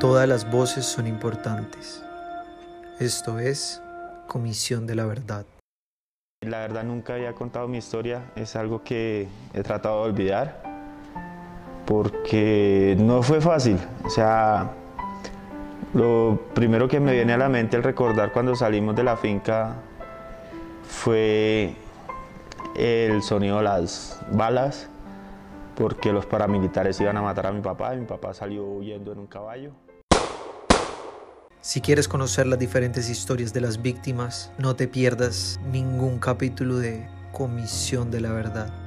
Todas las voces son importantes. Esto es Comisión de la Verdad. La verdad nunca había contado mi historia, es algo que he tratado de olvidar porque no fue fácil. O sea, lo primero que me viene a la mente al recordar cuando salimos de la finca fue el sonido de las balas porque los paramilitares iban a matar a mi papá y mi papá salió huyendo en un caballo. Si quieres conocer las diferentes historias de las víctimas, no te pierdas ningún capítulo de Comisión de la Verdad.